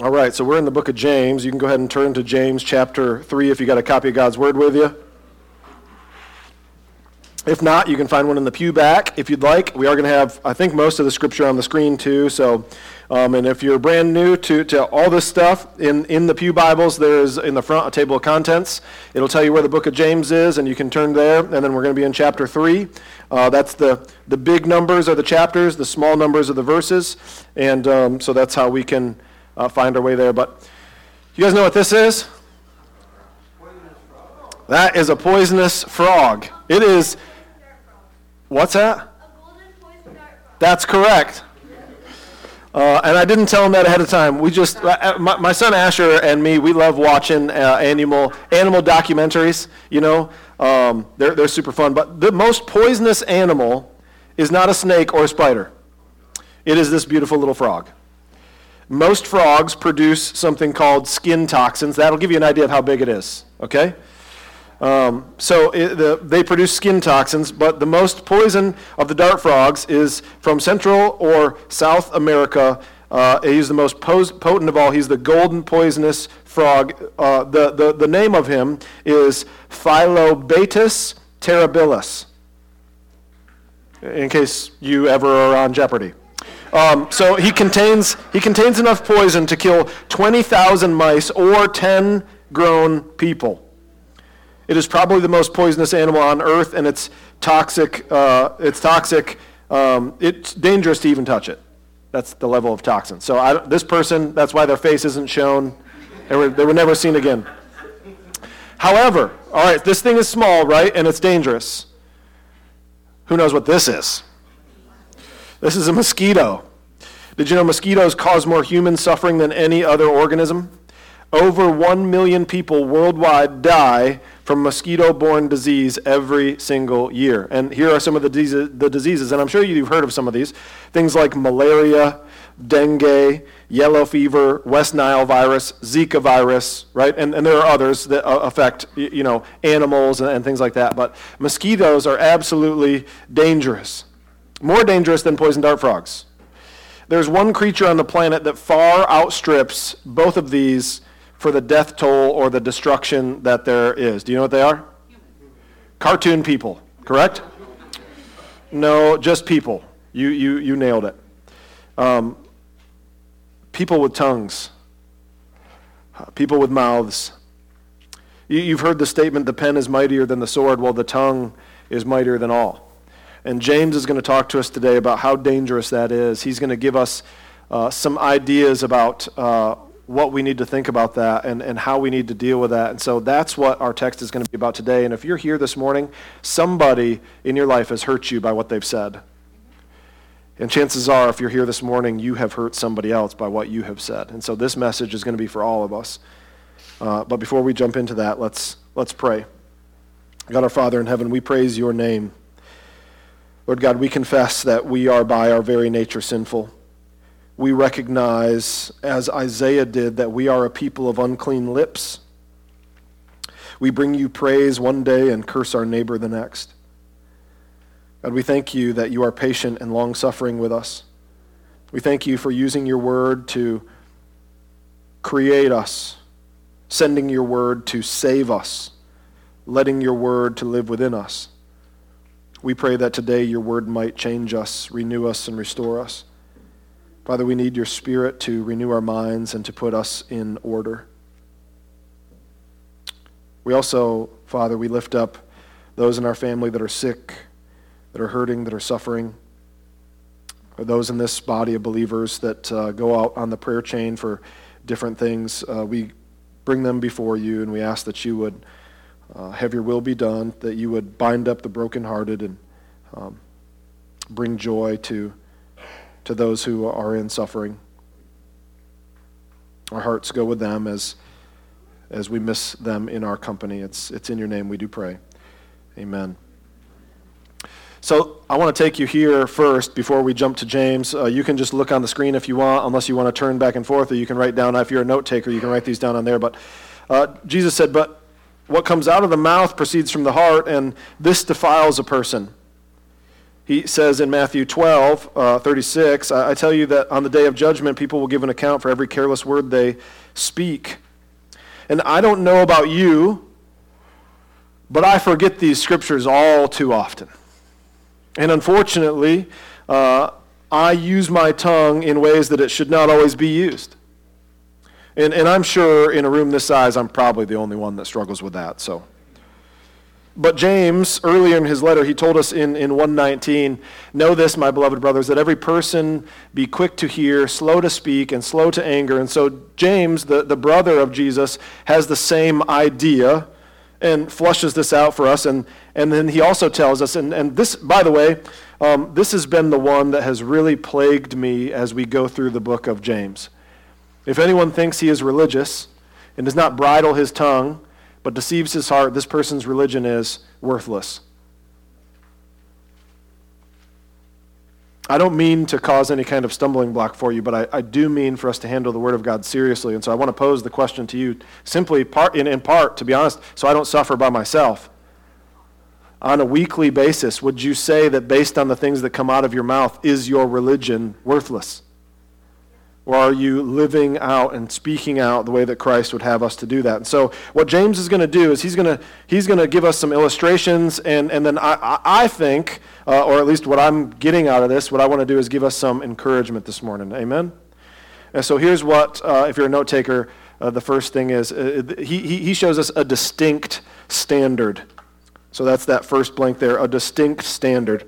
All right, so we're in the book of James. You can go ahead and turn to James chapter 3 if you got a copy of God's Word with you. If not, you can find one in the pew back if you'd like. We are going to have, I think, most of the scripture on the screen too. So, um, and if you're brand new to, to all this stuff, in, in the Pew Bibles, there's in the front a table of contents. It'll tell you where the book of James is, and you can turn there. And then we're going to be in chapter 3. Uh, that's the, the big numbers are the chapters, the small numbers are the verses. And um, so that's how we can uh, find our way there. But you guys know what this is? That is a poisonous frog. It is What's that? That's correct. Uh, and I didn't tell him that ahead of time. We just, uh, uh, my, my son Asher and me, we love watching uh, animal animal documentaries. You know, um, they're they're super fun. But the most poisonous animal is not a snake or a spider. It is this beautiful little frog. Most frogs produce something called skin toxins. That'll give you an idea of how big it is. Okay. Um, so it, the, they produce skin toxins, but the most poison of the dart frogs is from Central or South America. Uh, he's the most pos- potent of all. He's the golden poisonous frog. Uh, the, the, the name of him is Phyllobates terribilis, in case you ever are on Jeopardy. Um, so he contains, he contains enough poison to kill 20,000 mice or 10 grown people. It is probably the most poisonous animal on earth, and it's toxic. Uh, it's toxic. Um, it's dangerous to even touch it. That's the level of toxin. So I, this person, that's why their face isn't shown. They were, they were never seen again. However, all right, this thing is small, right, and it's dangerous. Who knows what this is? This is a mosquito. Did you know mosquitoes cause more human suffering than any other organism? Over 1 million people worldwide die from mosquito borne disease every single year. And here are some of the, diseases, the diseases, and I'm sure you've heard of some of these things like malaria, dengue, yellow fever, West Nile virus, Zika virus, right? And, and there are others that uh, affect you know, animals and, and things like that. But mosquitoes are absolutely dangerous, more dangerous than poison dart frogs. There's one creature on the planet that far outstrips both of these for the death toll or the destruction that there is. Do you know what they are? Cartoon people, correct? No, just people. You, you, you nailed it. Um, people with tongues, people with mouths. You, you've heard the statement the pen is mightier than the sword, well, the tongue is mightier than all. And James is going to talk to us today about how dangerous that is. He's going to give us uh, some ideas about uh, what we need to think about that and, and how we need to deal with that. And so that's what our text is going to be about today. And if you're here this morning, somebody in your life has hurt you by what they've said. And chances are, if you're here this morning, you have hurt somebody else by what you have said. And so this message is going to be for all of us. Uh, but before we jump into that, let's, let's pray. God our Father in heaven, we praise your name. Lord God, we confess that we are by our very nature sinful we recognize, as Isaiah did, that we are a people of unclean lips. We bring you praise one day and curse our neighbor the next. God, we thank you that you are patient and long suffering with us. We thank you for using your word to create us, sending your word to save us, letting your word to live within us. We pray that today your word might change us, renew us, and restore us. Father, we need your spirit to renew our minds and to put us in order. We also, Father, we lift up those in our family that are sick, that are hurting, that are suffering, or those in this body of believers that uh, go out on the prayer chain for different things. Uh, we bring them before you and we ask that you would uh, have your will be done, that you would bind up the brokenhearted and um, bring joy to to those who are in suffering. Our hearts go with them as, as we miss them in our company. It's, it's in your name we do pray. Amen. So I want to take you here first before we jump to James. Uh, you can just look on the screen if you want, unless you want to turn back and forth, or you can write down. If you're a note taker, you can write these down on there. But uh, Jesus said, But what comes out of the mouth proceeds from the heart, and this defiles a person. He says in Matthew 12, uh, 36, I, I tell you that on the day of judgment, people will give an account for every careless word they speak. And I don't know about you, but I forget these scriptures all too often. And unfortunately, uh, I use my tongue in ways that it should not always be used. And, and I'm sure in a room this size, I'm probably the only one that struggles with that. So. But James, earlier in his letter, he told us in, in 119, Know this, my beloved brothers, that every person be quick to hear, slow to speak, and slow to anger. And so James, the, the brother of Jesus, has the same idea and flushes this out for us. And, and then he also tells us, and, and this, by the way, um, this has been the one that has really plagued me as we go through the book of James. If anyone thinks he is religious and does not bridle his tongue, but deceives his heart, this person's religion is worthless. I don't mean to cause any kind of stumbling block for you, but I, I, do mean for us to handle the Word of God seriously. And so I want to pose the question to you simply, part, in, in part, to be honest, so I don't suffer by myself. On a weekly basis, would you say that based on the things that come out of your mouth, is your religion worthless? Or are you living out and speaking out the way that Christ would have us to do that? And so, what James is going to do is he's going to he's going to give us some illustrations, and, and then I, I think, uh, or at least what I'm getting out of this, what I want to do is give us some encouragement this morning. Amen? And so, here's what, uh, if you're a note taker, uh, the first thing is uh, he, he shows us a distinct standard. So, that's that first blank there, a distinct standard.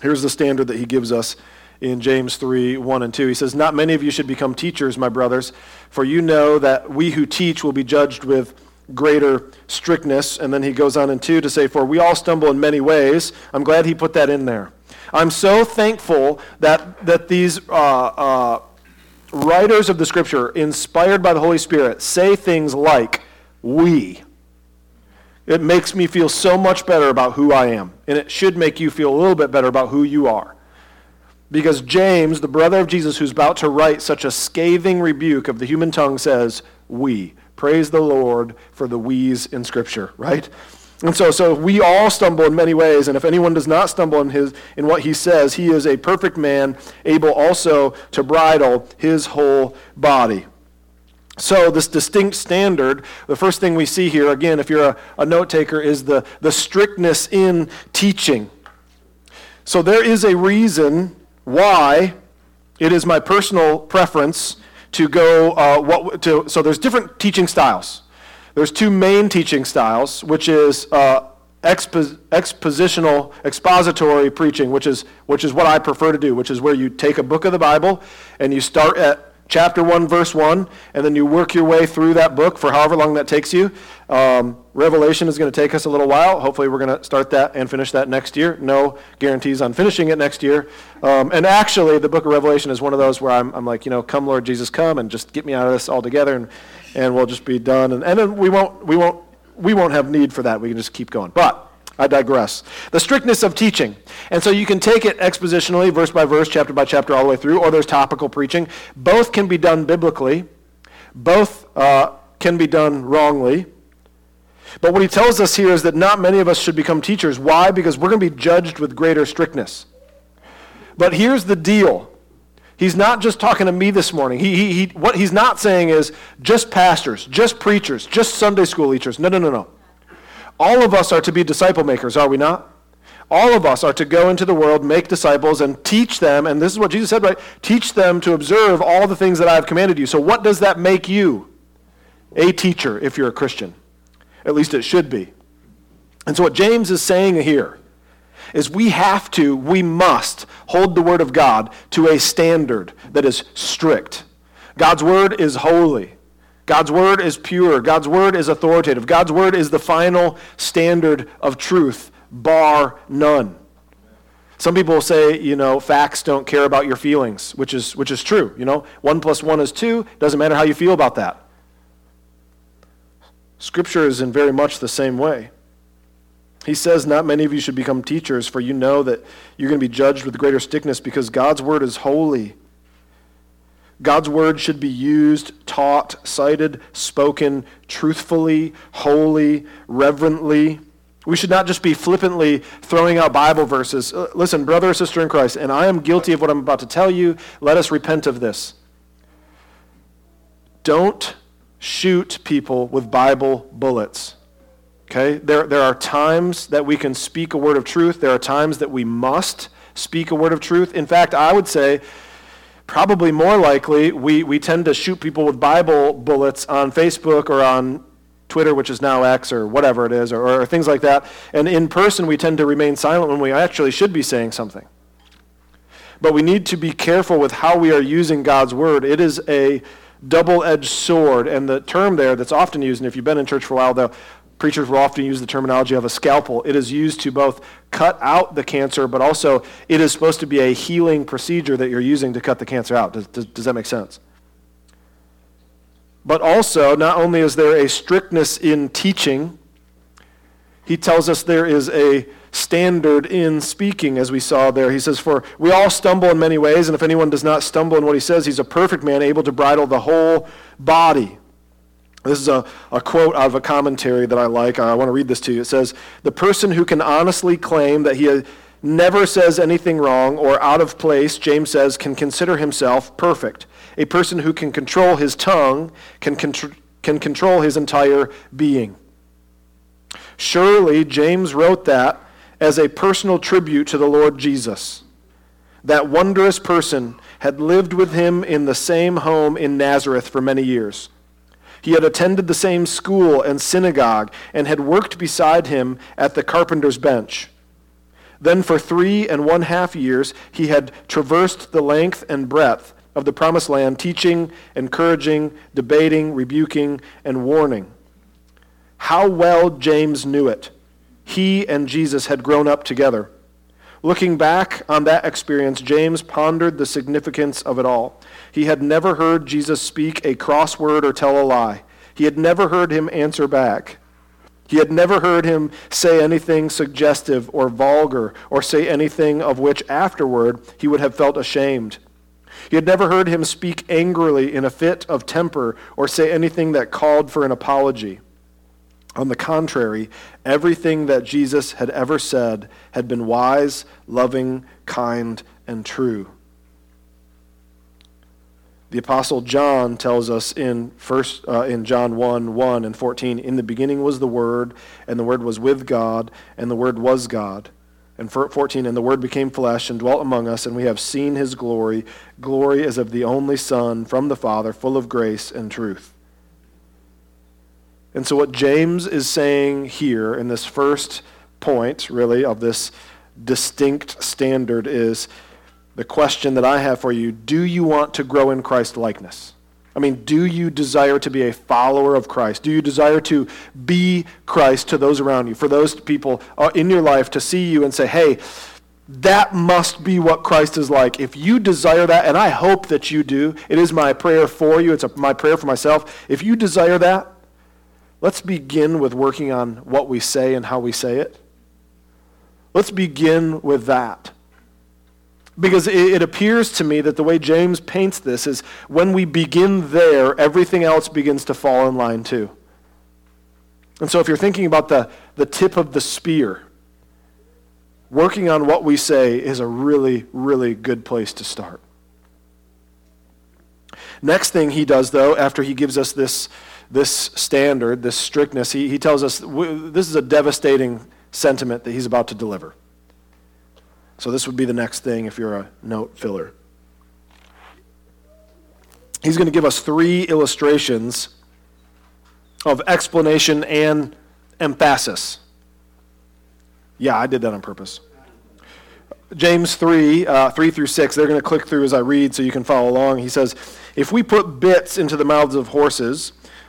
Here's the standard that he gives us in James 3 1 and 2. He says, Not many of you should become teachers, my brothers, for you know that we who teach will be judged with greater strictness. And then he goes on in 2 to say, For we all stumble in many ways. I'm glad he put that in there. I'm so thankful that, that these uh, uh, writers of the scripture, inspired by the Holy Spirit, say things like, We. It makes me feel so much better about who I am. And it should make you feel a little bit better about who you are. Because James, the brother of Jesus, who's about to write such a scathing rebuke of the human tongue, says, We. Praise the Lord for the we's in Scripture, right? And so, so we all stumble in many ways, and if anyone does not stumble in, his, in what he says, he is a perfect man, able also to bridle his whole body. So, this distinct standard, the first thing we see here, again, if you're a, a note taker, is the, the strictness in teaching. So, there is a reason why it is my personal preference to go uh, what to so there's different teaching styles. There's two main teaching styles which is uh, expo- expositional expository preaching which is which is what i prefer to do which is where you take a book of the bible and you start at chapter 1, verse 1, and then you work your way through that book for however long that takes you. Um, Revelation is going to take us a little while. Hopefully, we're going to start that and finish that next year. No guarantees on finishing it next year. Um, and actually, the book of Revelation is one of those where I'm, I'm like, you know, come, Lord Jesus, come, and just get me out of this altogether, and, and we'll just be done. And, and then we won't, we, won't, we won't have need for that. We can just keep going. But I digress. The strictness of teaching. And so you can take it expositionally, verse by verse, chapter by chapter, all the way through, or there's topical preaching. Both can be done biblically, both uh, can be done wrongly. But what he tells us here is that not many of us should become teachers. Why? Because we're going to be judged with greater strictness. But here's the deal. He's not just talking to me this morning. He, he, he, what he's not saying is just pastors, just preachers, just Sunday school teachers. No, no, no, no. All of us are to be disciple makers, are we not? All of us are to go into the world, make disciples, and teach them. And this is what Jesus said, right? Teach them to observe all the things that I have commanded you. So, what does that make you? A teacher, if you're a Christian. At least it should be. And so, what James is saying here is we have to, we must hold the Word of God to a standard that is strict. God's Word is holy. God's word is pure. God's word is authoritative. God's word is the final standard of truth, bar none. Some people say, you know, facts don't care about your feelings, which is, which is true. You know, one plus one is two. Doesn't matter how you feel about that. Scripture is in very much the same way. He says, Not many of you should become teachers, for you know that you're going to be judged with greater strictness because God's word is holy. God's word should be used, taught, cited, spoken truthfully, wholly, reverently. We should not just be flippantly throwing out Bible verses. Uh, listen, brother or sister in Christ, and I am guilty of what I'm about to tell you. Let us repent of this. Don't shoot people with Bible bullets. Okay? There, there are times that we can speak a word of truth. There are times that we must speak a word of truth. In fact, I would say probably more likely we, we tend to shoot people with Bible bullets on Facebook or on Twitter, which is now X or whatever it is, or, or things like that. And in person, we tend to remain silent when we actually should be saying something. But we need to be careful with how we are using God's word. It is a double edged sword. And the term there that's often used, and if you've been in church for a while, though, preachers will often use the terminology of a scalpel. It is used to both cut out the cancer, but also it is supposed to be a healing procedure that you're using to cut the cancer out. Does, does, does that make sense? But also, not only is there a strictness in teaching, he tells us there is a standard in speaking, as we saw there. He says, For we all stumble in many ways, and if anyone does not stumble in what he says, he's a perfect man, able to bridle the whole body. This is a, a quote out of a commentary that I like. I want to read this to you. It says, The person who can honestly claim that he uh, never says anything wrong or out of place, James says, can consider himself perfect. A person who can control his tongue can, contr- can control his entire being. Surely, James wrote that as a personal tribute to the Lord Jesus. That wondrous person had lived with him in the same home in Nazareth for many years. He had attended the same school and synagogue and had worked beside him at the carpenter's bench. Then, for three and one half years, he had traversed the length and breadth of the promised land, teaching, encouraging, debating, rebuking, and warning. How well James knew it. He and Jesus had grown up together. Looking back on that experience, James pondered the significance of it all. He had never heard Jesus speak a crossword or tell a lie. He had never heard him answer back. He had never heard him say anything suggestive or vulgar or say anything of which afterward he would have felt ashamed. He had never heard him speak angrily in a fit of temper or say anything that called for an apology. On the contrary, everything that Jesus had ever said had been wise, loving, kind, and true. The apostle John tells us in first uh, in John 1, 1 and 14, in the beginning was the word, and the word was with God, and the word was God. And 14, and the word became flesh and dwelt among us, and we have seen his glory, glory as of the only Son from the Father, full of grace and truth. And so, what James is saying here in this first point, really, of this distinct standard is the question that I have for you do you want to grow in Christ likeness? I mean, do you desire to be a follower of Christ? Do you desire to be Christ to those around you? For those people uh, in your life to see you and say, hey, that must be what Christ is like. If you desire that, and I hope that you do, it is my prayer for you, it's a, my prayer for myself. If you desire that, Let's begin with working on what we say and how we say it. Let's begin with that. Because it, appears to me that the way James paints this is when we begin there, everything else begins to fall in line too. And so if you're thinking about the, the tip of the spear, working on what we say is a really, really good place to start. Next thing he does, though, after he gives us this this standard, this strictness, he, he tells us this is a devastating sentiment that he's about to deliver. So, this would be the next thing if you're a note filler. He's going to give us three illustrations of explanation and emphasis. Yeah, I did that on purpose. James 3, uh, 3 through 6, they're going to click through as I read so you can follow along. He says, If we put bits into the mouths of horses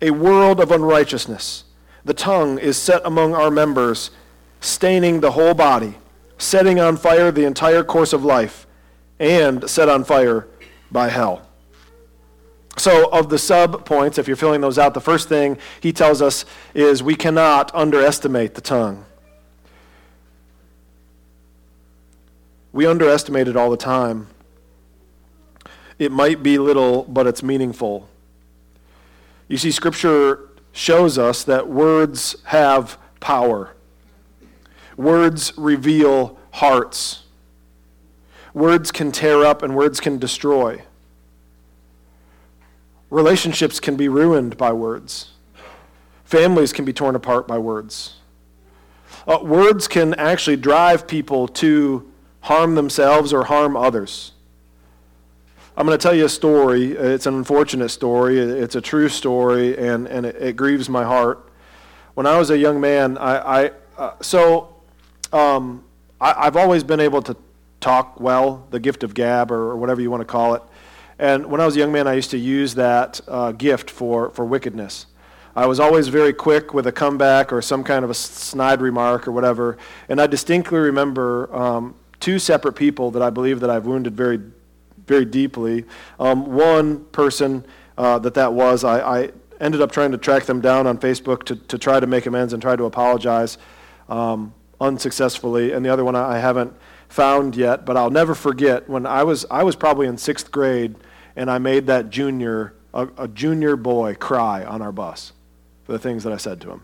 a world of unrighteousness. The tongue is set among our members staining the whole body, setting on fire the entire course of life, and set on fire by hell. So, of the sub points, if you're filling those out, the first thing he tells us is we cannot underestimate the tongue. We underestimate it all the time. It might be little, but it's meaningful. You see, Scripture shows us that words have power. Words reveal hearts. Words can tear up and words can destroy. Relationships can be ruined by words. Families can be torn apart by words. Uh, words can actually drive people to harm themselves or harm others. I'm going to tell you a story. It's an unfortunate story. It's a true story, and, and it, it grieves my heart. When I was a young man, I, I uh, so um, I, have always been able to talk well, the gift of gab, or, or whatever you want to call it. And when I was a young man, I used to use that uh, gift for, for wickedness. I was always very quick with a comeback or some kind of a snide remark or whatever. And I distinctly remember um, two separate people that I believe that I've wounded very, very deeply. Um, one person uh, that that was, I, I, ended up trying to track them down on Facebook to, to try to make amends and try to apologize um, unsuccessfully. And the other one I haven't found yet, but I'll never forget when I was, I was probably in sixth grade and I made that junior, a, a junior boy, cry on our bus for the things that I said to him.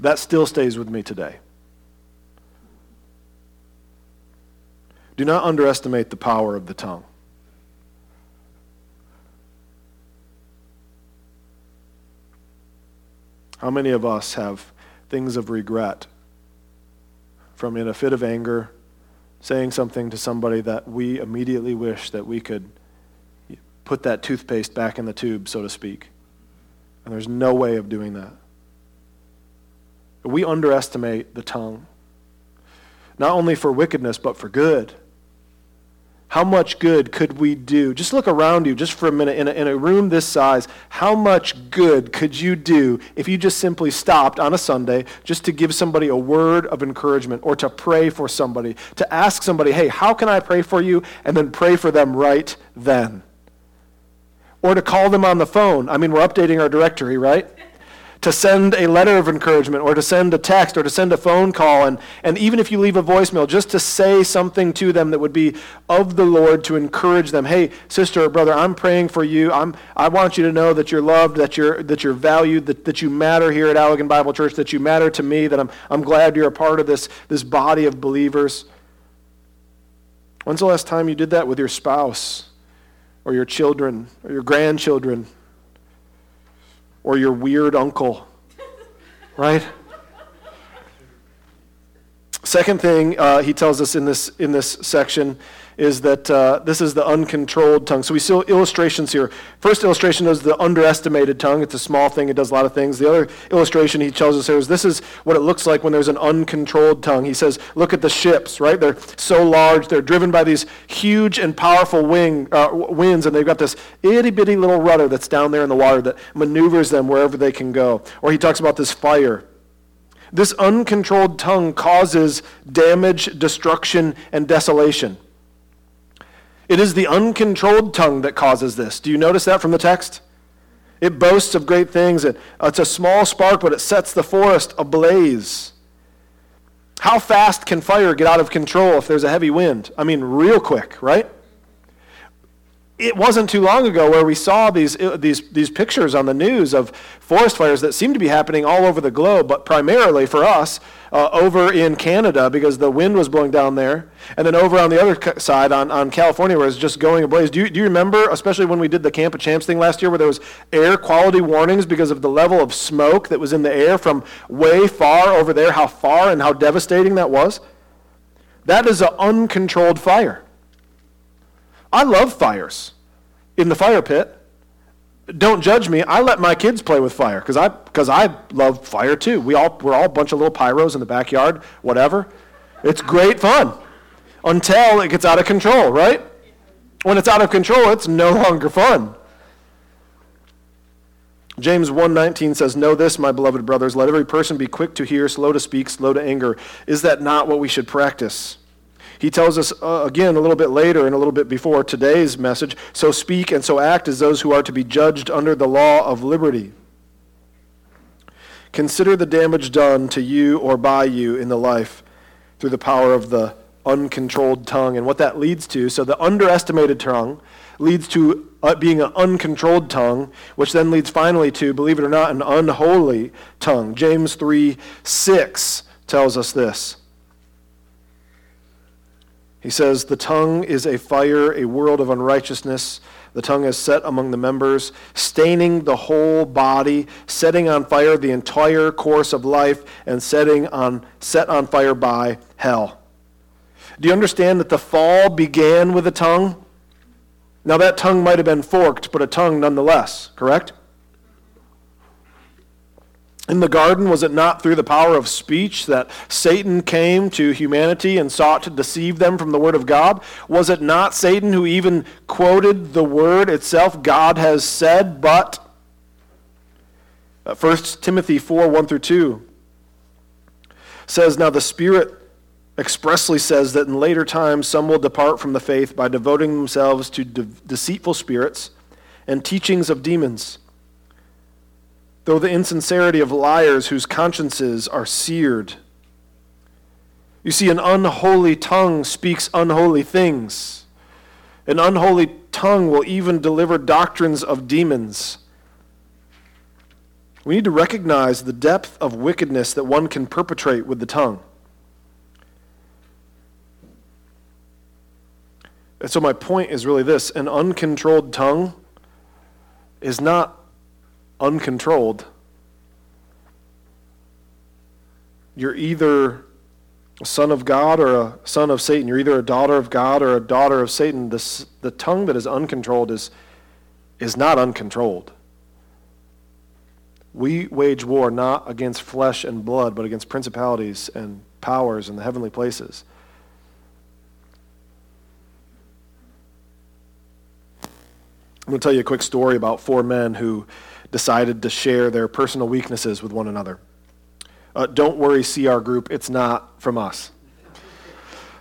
That still stays with me today. Do not underestimate the power of the tongue. How many of us have things of regret from in a fit of anger saying something to somebody that we immediately wish that we could put that toothpaste back in the tube, so to speak. And there's no way of doing that. We underestimate the tongue, not only for wickedness, but for good. How much good could we do? Just look around you just for a minute in a, in a room this size. How much good could you do if you just simply stopped on a Sunday just to give somebody a word of encouragement or to pray for somebody, to ask somebody, hey, how can I pray for you? And then pray for them right then. Or to call them on the phone. I mean, we're updating our directory, right? to send a letter of encouragement or to send a text or to send a phone call. And, and even if you leave a voicemail, just to say something to them that would be of the Lord to encourage them. Hey, sister or brother, I'm praying for you. I'm, I want you to know that you're loved, that you're, that you're valued, that, that you matter here at Allegan Bible Church, that you matter to me, that I'm, I'm glad you're a part of this, this body of believers. When's the last time you did that with your spouse or your children or your grandchildren? Or your weird uncle, right? Second thing uh, he tells us in this, in this section is that uh, this is the uncontrolled tongue. So we see illustrations here. First illustration is the underestimated tongue. It's a small thing, it does a lot of things. The other illustration he tells us here is this is what it looks like when there's an uncontrolled tongue. He says, look at the ships, right? They're so large, they're driven by these huge and powerful wing, uh, winds, and they've got this itty bitty little rudder that's down there in the water that maneuvers them wherever they can go. Or he talks about this fire. This uncontrolled tongue causes damage, destruction, and desolation. It is the uncontrolled tongue that causes this. Do you notice that from the text? It boasts of great things. It, it's a small spark, but it sets the forest ablaze. How fast can fire get out of control if there's a heavy wind? I mean, real quick, right? It wasn't too long ago where we saw these, uh, these, these pictures on the news of forest fires that seem to be happening all over the globe, but primarily for us uh, over in Canada because the wind was blowing down there. And then over on the other side on, on California where it's just going ablaze. Do you, do you remember, especially when we did the Camp of Champs thing last year, where there was air quality warnings because of the level of smoke that was in the air from way far over there, how far and how devastating that was? That is an uncontrolled fire. I love fires in the fire pit. Don't judge me. I let my kids play with fire because I, cause I love fire too. We all, we're all a bunch of little pyros in the backyard, whatever. It's great fun until it gets out of control, right? When it's out of control, it's no longer fun. James 1:19 says, "Know this, my beloved brothers, let every person be quick to hear, slow to speak, slow to anger." Is that not what we should practice? He tells us uh, again a little bit later and a little bit before today's message, "So speak and so act as those who are to be judged under the law of liberty." Consider the damage done to you or by you in the life through the power of the uncontrolled tongue and what that leads to. So the underestimated tongue leads to uh, being an uncontrolled tongue, which then leads finally to, believe it or not, an unholy tongue. James 3 6 tells us this. He says, The tongue is a fire, a world of unrighteousness. The tongue is set among the members, staining the whole body, setting on fire the entire course of life, and setting on, set on fire by hell. Do you understand that the fall began with a tongue? Now, that tongue might have been forked, but a tongue nonetheless, correct? In the garden, was it not through the power of speech that Satan came to humanity and sought to deceive them from the Word of God? Was it not Satan who even quoted the Word itself? God has said, but. 1 uh, Timothy 4 1 through 2 says, Now the Spirit expressly says that in later times some will depart from the faith by devoting themselves to de- deceitful spirits and teachings of demons. Though the insincerity of liars whose consciences are seared. You see, an unholy tongue speaks unholy things. An unholy tongue will even deliver doctrines of demons. We need to recognize the depth of wickedness that one can perpetrate with the tongue. And so, my point is really this an uncontrolled tongue is not uncontrolled. You're either a son of God or a son of Satan. You're either a daughter of God or a daughter of Satan. This, the tongue that is uncontrolled is, is not uncontrolled. We wage war not against flesh and blood, but against principalities and powers in the heavenly places. I'm going to tell you a quick story about four men who decided to share their personal weaknesses with one another. Uh, don't worry, CR group, it's not from us.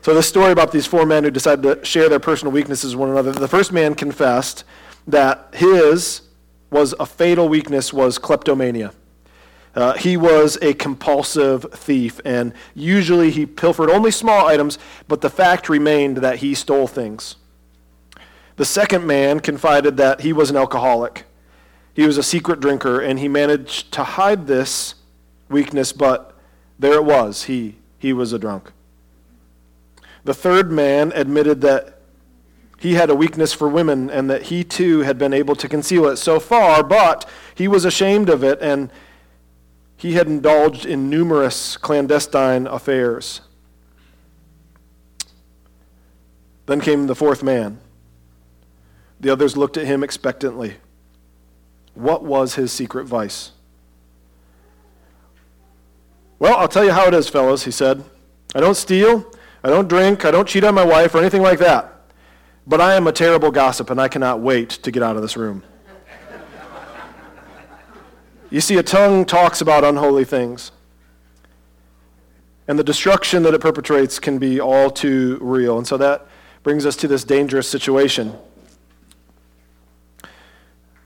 So, this story about these four men who decided to share their personal weaknesses with one another. The first man confessed that his was a fatal weakness was kleptomania. Uh, he was a compulsive thief, and usually he pilfered only small items, but the fact remained that he stole things. The second man confided that he was an alcoholic. He was a secret drinker, and he managed to hide this weakness, but there it was. He, he was a drunk. The third man admitted that he had a weakness for women and that he too had been able to conceal it so far, but he was ashamed of it and he had indulged in numerous clandestine affairs. Then came the fourth man. The others looked at him expectantly. What was his secret vice? Well, I'll tell you how it is, fellows, he said. I don't steal, I don't drink, I don't cheat on my wife, or anything like that. But I am a terrible gossip, and I cannot wait to get out of this room. you see, a tongue talks about unholy things. And the destruction that it perpetrates can be all too real. And so that brings us to this dangerous situation.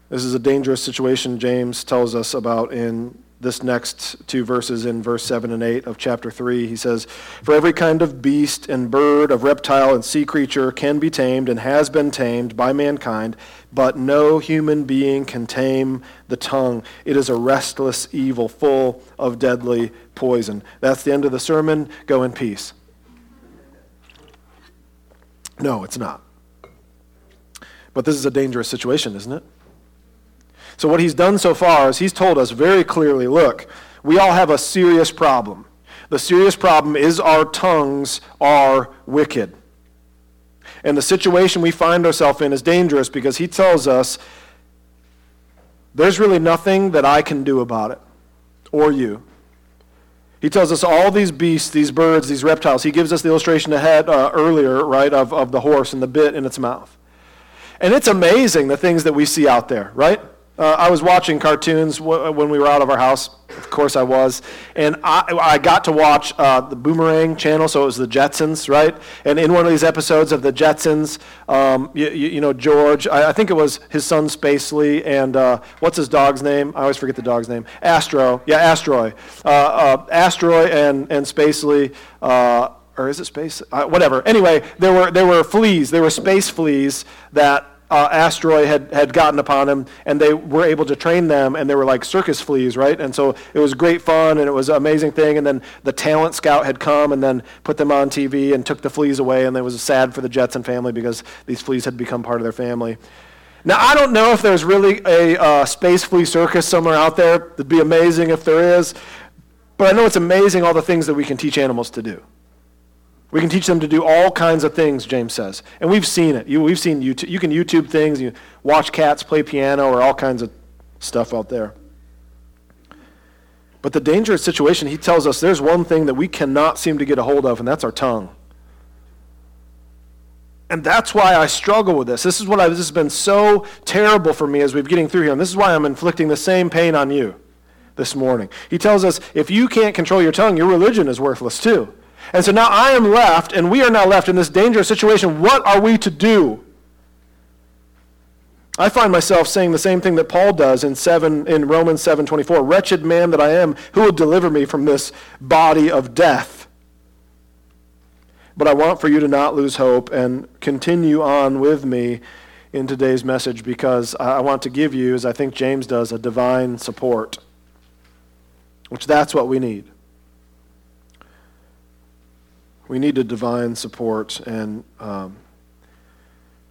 This is a dangerous situation James tells us about in this next two verses in verse 7 and 8 of chapter 3. He says, For every kind of beast and bird, of reptile and sea creature can be tamed and has been tamed by mankind, but no human being can tame the tongue. It is a restless evil full of deadly poison. That's the end of the sermon. Go in peace. No, it's not. But this is a dangerous situation, isn't it? So, what he's done so far is he's told us very clearly look, we all have a serious problem. The serious problem is our tongues are wicked. And the situation we find ourselves in is dangerous because he tells us there's really nothing that I can do about it or you. He tells us all these beasts, these birds, these reptiles. He gives us the illustration ahead uh, earlier, right, of, of the horse and the bit in its mouth. And it's amazing the things that we see out there, right? Uh, I was watching cartoons w- when we were out of our house. Of course, I was. And I, I got to watch uh, the Boomerang channel, so it was the Jetsons, right? And in one of these episodes of the Jetsons, um, you, you, you, know, George, I, I, think it was his son Spacely, and uh, what's his dog's name? I always forget the dog's name. Astro. Yeah, Astroy. Uh, uh, Astroy and, and Spacely uh, or is it space? Uh, whatever. Anyway, there were there were fleas. There were space fleas that uh, asteroid had, had gotten upon him, and they were able to train them, and they were like circus fleas, right? And so it was great fun, and it was an amazing thing. And then the talent scout had come and then put them on TV and took the fleas away, and it was sad for the Jetson family because these fleas had become part of their family. Now, I don't know if there's really a uh, space flea circus somewhere out there. It'd be amazing if there is. But I know it's amazing all the things that we can teach animals to do. We can teach them to do all kinds of things, James says. And we've seen it. You, we've seen YouTube. You can YouTube things. You watch cats play piano or all kinds of stuff out there. But the dangerous situation, he tells us there's one thing that we cannot seem to get a hold of, and that's our tongue. And that's why I struggle with this. This is what I, this has been so terrible for me as we've getting through here. And this is why I'm inflicting the same pain on you this morning. He tells us if you can't control your tongue, your religion is worthless too. And so now I am left, and we are now left in this dangerous situation. What are we to do? I find myself saying the same thing that Paul does in, seven, in Romans 7.24. Wretched man that I am, who will deliver me from this body of death? But I want for you to not lose hope and continue on with me in today's message because I want to give you, as I think James does, a divine support, which that's what we need. We need a divine support. And um,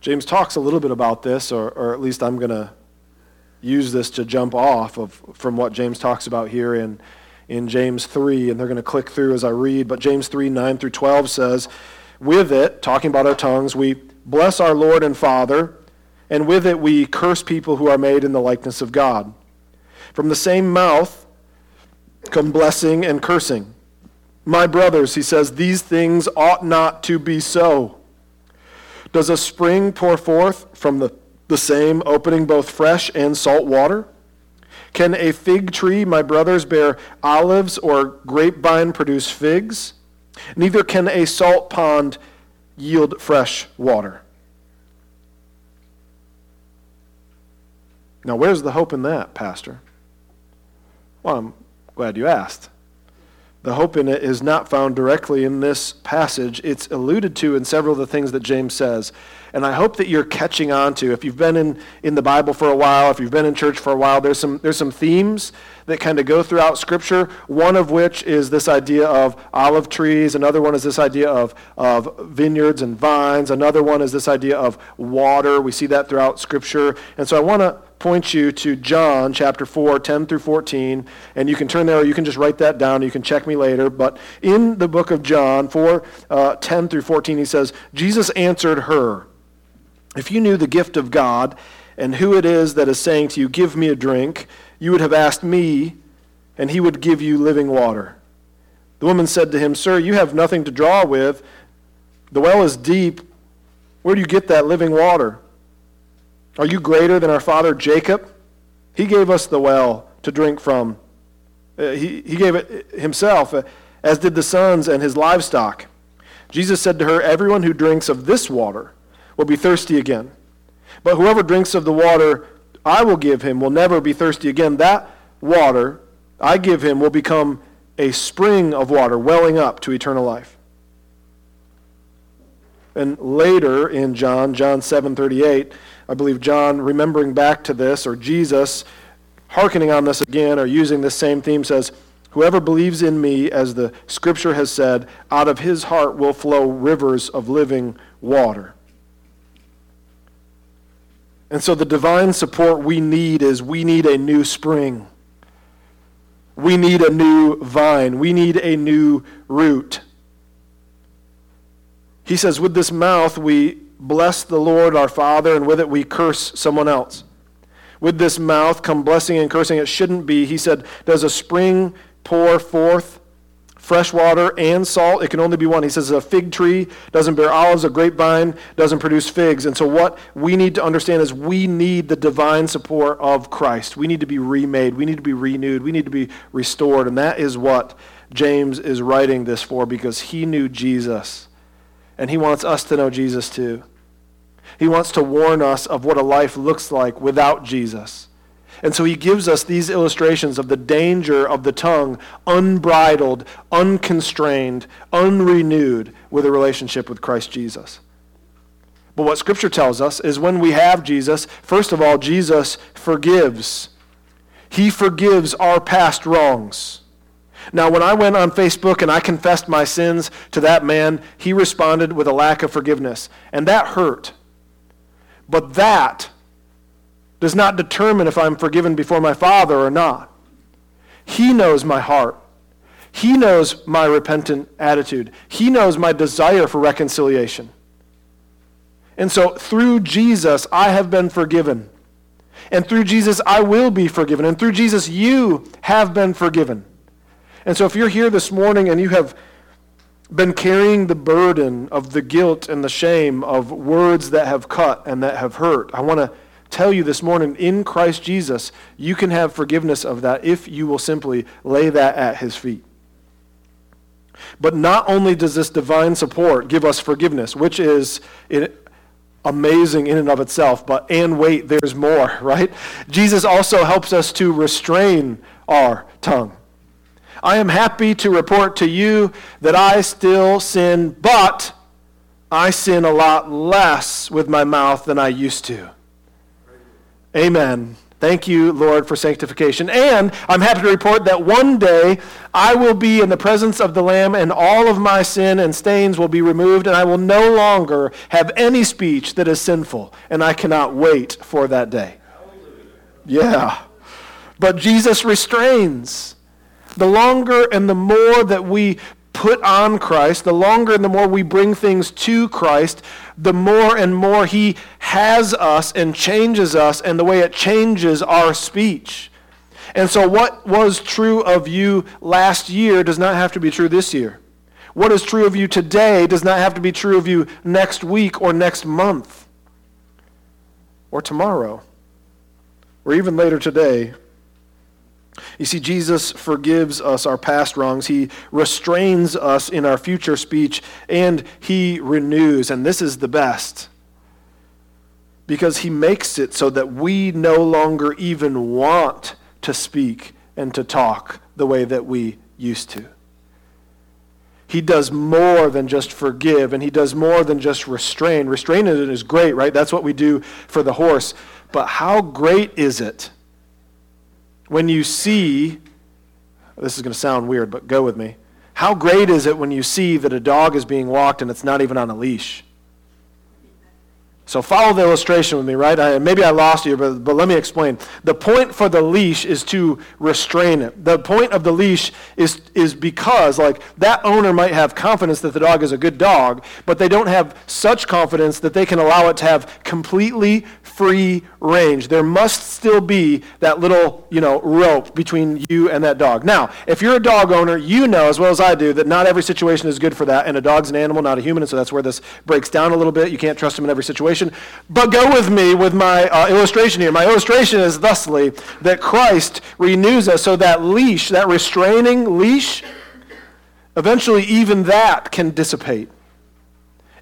James talks a little bit about this, or, or at least I'm going to use this to jump off of from what James talks about here in, in James 3. And they're going to click through as I read. But James 3 9 through 12 says, With it, talking about our tongues, we bless our Lord and Father, and with it we curse people who are made in the likeness of God. From the same mouth come blessing and cursing. My brothers, he says, these things ought not to be so. Does a spring pour forth from the, the same opening both fresh and salt water? Can a fig tree, my brothers, bear olives or grapevine produce figs? Neither can a salt pond yield fresh water. Now, where's the hope in that, Pastor? Well, I'm glad you asked. The hope in it is not found directly in this passage. It's alluded to in several of the things that James says. And I hope that you're catching on to, if you've been in, in the Bible for a while, if you've been in church for a while, there's some, there's some themes that kind of go throughout Scripture, one of which is this idea of olive trees. Another one is this idea of, of vineyards and vines. Another one is this idea of water. We see that throughout Scripture. And so I want to point you to John chapter 4, 10 through 14. And you can turn there or you can just write that down. You can check me later. But in the book of John 4, uh, 10 through 14, he says, Jesus answered her, If you knew the gift of God and who it is that is saying to you, Give me a drink, you would have asked me, and he would give you living water. The woman said to him, Sir, you have nothing to draw with. The well is deep. Where do you get that living water? Are you greater than our father Jacob? He gave us the well to drink from. Uh, he, he gave it himself, uh, as did the sons and his livestock. Jesus said to her, Everyone who drinks of this water will be thirsty again. But whoever drinks of the water I will give him will never be thirsty again. That water I give him will become a spring of water welling up to eternal life. And later in John, John 7:38, I believe John, remembering back to this, or Jesus, hearkening on this again, or using this same theme, says, Whoever believes in me, as the scripture has said, out of his heart will flow rivers of living water. And so the divine support we need is we need a new spring. We need a new vine. We need a new root. He says, with this mouth we bless the Lord our Father, and with it we curse someone else. With this mouth come blessing and cursing. It shouldn't be. He said, Does a spring pour forth fresh water and salt. It can only be one. He says a fig tree doesn't bear olives, a grapevine doesn't produce figs. And so, what we need to understand is we need the divine support of Christ. We need to be remade, we need to be renewed, we need to be restored. And that is what James is writing this for because he knew Jesus. And he wants us to know Jesus too. He wants to warn us of what a life looks like without Jesus. And so he gives us these illustrations of the danger of the tongue, unbridled, unconstrained, unrenewed with a relationship with Christ Jesus. But what Scripture tells us is when we have Jesus, first of all, Jesus forgives. He forgives our past wrongs. Now, when I went on Facebook and I confessed my sins to that man, he responded with a lack of forgiveness. And that hurt. But that does not determine if I'm forgiven before my Father or not. He knows my heart. He knows my repentant attitude. He knows my desire for reconciliation. And so through Jesus, I have been forgiven. And through Jesus, I will be forgiven. And through Jesus, you have been forgiven. And so if you're here this morning and you have been carrying the burden of the guilt and the shame of words that have cut and that have hurt, I want to tell you this morning in Christ Jesus, you can have forgiveness of that if you will simply lay that at his feet. But not only does this divine support give us forgiveness, which is amazing in and of itself, but and wait, there's more, right? Jesus also helps us to restrain our tongue. I am happy to report to you that I still sin, but I sin a lot less with my mouth than I used to. Amen. Thank you, Lord, for sanctification. And I'm happy to report that one day I will be in the presence of the Lamb, and all of my sin and stains will be removed, and I will no longer have any speech that is sinful. And I cannot wait for that day. Yeah. But Jesus restrains. The longer and the more that we put on Christ, the longer and the more we bring things to Christ, the more and more He has us and changes us, and the way it changes our speech. And so, what was true of you last year does not have to be true this year. What is true of you today does not have to be true of you next week or next month or tomorrow or even later today. You see, Jesus forgives us our past wrongs. He restrains us in our future speech, and He renews. And this is the best. Because He makes it so that we no longer even want to speak and to talk the way that we used to. He does more than just forgive, and He does more than just restrain. Restraining is great, right? That's what we do for the horse. But how great is it? When you see, this is going to sound weird, but go with me. How great is it when you see that a dog is being walked and it's not even on a leash? So follow the illustration with me, right? I, maybe I lost you, but, but let me explain. The point for the leash is to restrain it. The point of the leash is, is because, like, that owner might have confidence that the dog is a good dog, but they don't have such confidence that they can allow it to have completely free range. There must still be that little, you know, rope between you and that dog. Now, if you're a dog owner, you know as well as I do that not every situation is good for that, and a dog's an animal, not a human, and so that's where this breaks down a little bit. You can't trust him in every situation. But go with me with my uh, illustration here. My illustration is thusly that Christ renews us so that leash, that restraining leash, eventually even that can dissipate.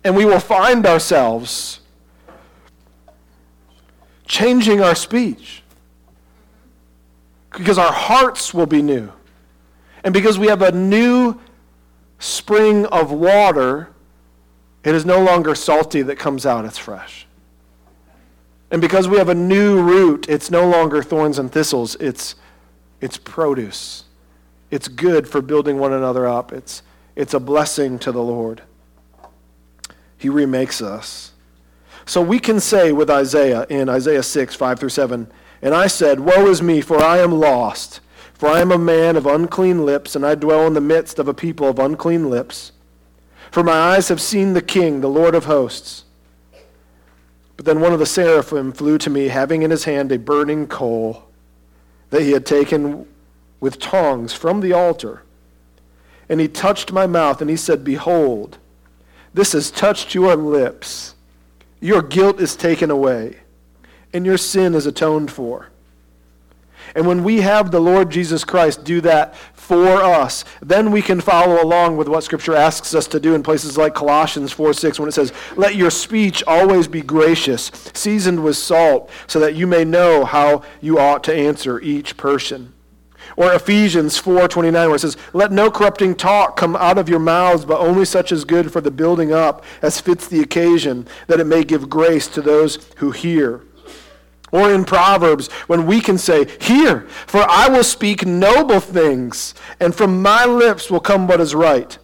And we will find ourselves changing our speech. Because our hearts will be new. And because we have a new spring of water, it is no longer salty that comes out, it's fresh. And because we have a new root, it's no longer thorns and thistles, it's, it's produce. It's good for building one another up. It's, it's a blessing to the Lord. He remakes us. So we can say with Isaiah in Isaiah 6, 5 through 7, And I said, Woe is me, for I am lost. For I am a man of unclean lips, and I dwell in the midst of a people of unclean lips. For my eyes have seen the King, the Lord of hosts. But then one of the seraphim flew to me, having in his hand a burning coal that he had taken with tongs from the altar. And he touched my mouth, and he said, Behold, this has touched your lips. Your guilt is taken away, and your sin is atoned for. And when we have the Lord Jesus Christ do that for us, then we can follow along with what Scripture asks us to do in places like Colossians 4 6, when it says, Let your speech always be gracious, seasoned with salt, so that you may know how you ought to answer each person. Or Ephesians 4:29 where it says, "Let no corrupting talk come out of your mouths, but only such as good for the building up as fits the occasion, that it may give grace to those who hear." Or in Proverbs, when we can say, Hear, for I will speak noble things, and from my lips will come what is right.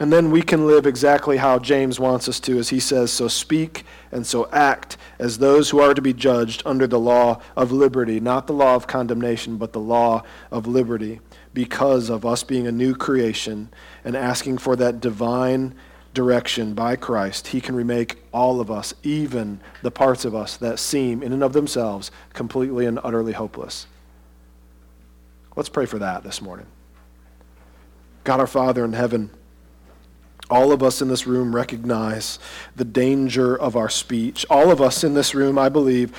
And then we can live exactly how James wants us to, as he says, So speak and so act as those who are to be judged under the law of liberty, not the law of condemnation, but the law of liberty, because of us being a new creation and asking for that divine direction by Christ, He can remake all of us, even the parts of us that seem, in and of themselves, completely and utterly hopeless. Let's pray for that this morning. God our Father in heaven, all of us in this room recognize the danger of our speech. All of us in this room, I believe,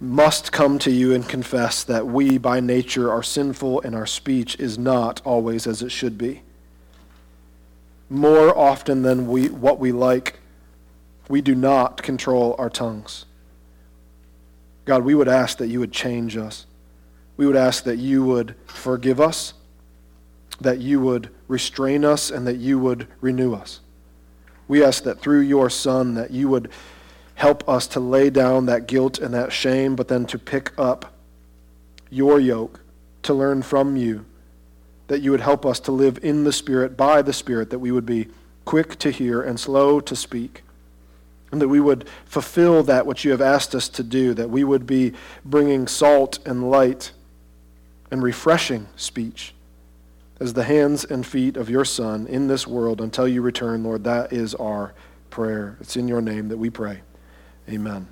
must come to you and confess that we, by nature, are sinful and our speech is not always as it should be more often than we, what we like, we do not control our tongues. God, we would ask that you would change us. We would ask that you would forgive us, that you would restrain us, and that you would renew us. We ask that through your Son that you would help us to lay down that guilt and that shame, but then to pick up your yoke, to learn from you, that you would help us to live in the Spirit, by the Spirit, that we would be quick to hear and slow to speak, and that we would fulfill that which you have asked us to do, that we would be bringing salt and light and refreshing speech as the hands and feet of your Son in this world until you return, Lord. That is our prayer. It's in your name that we pray. Amen.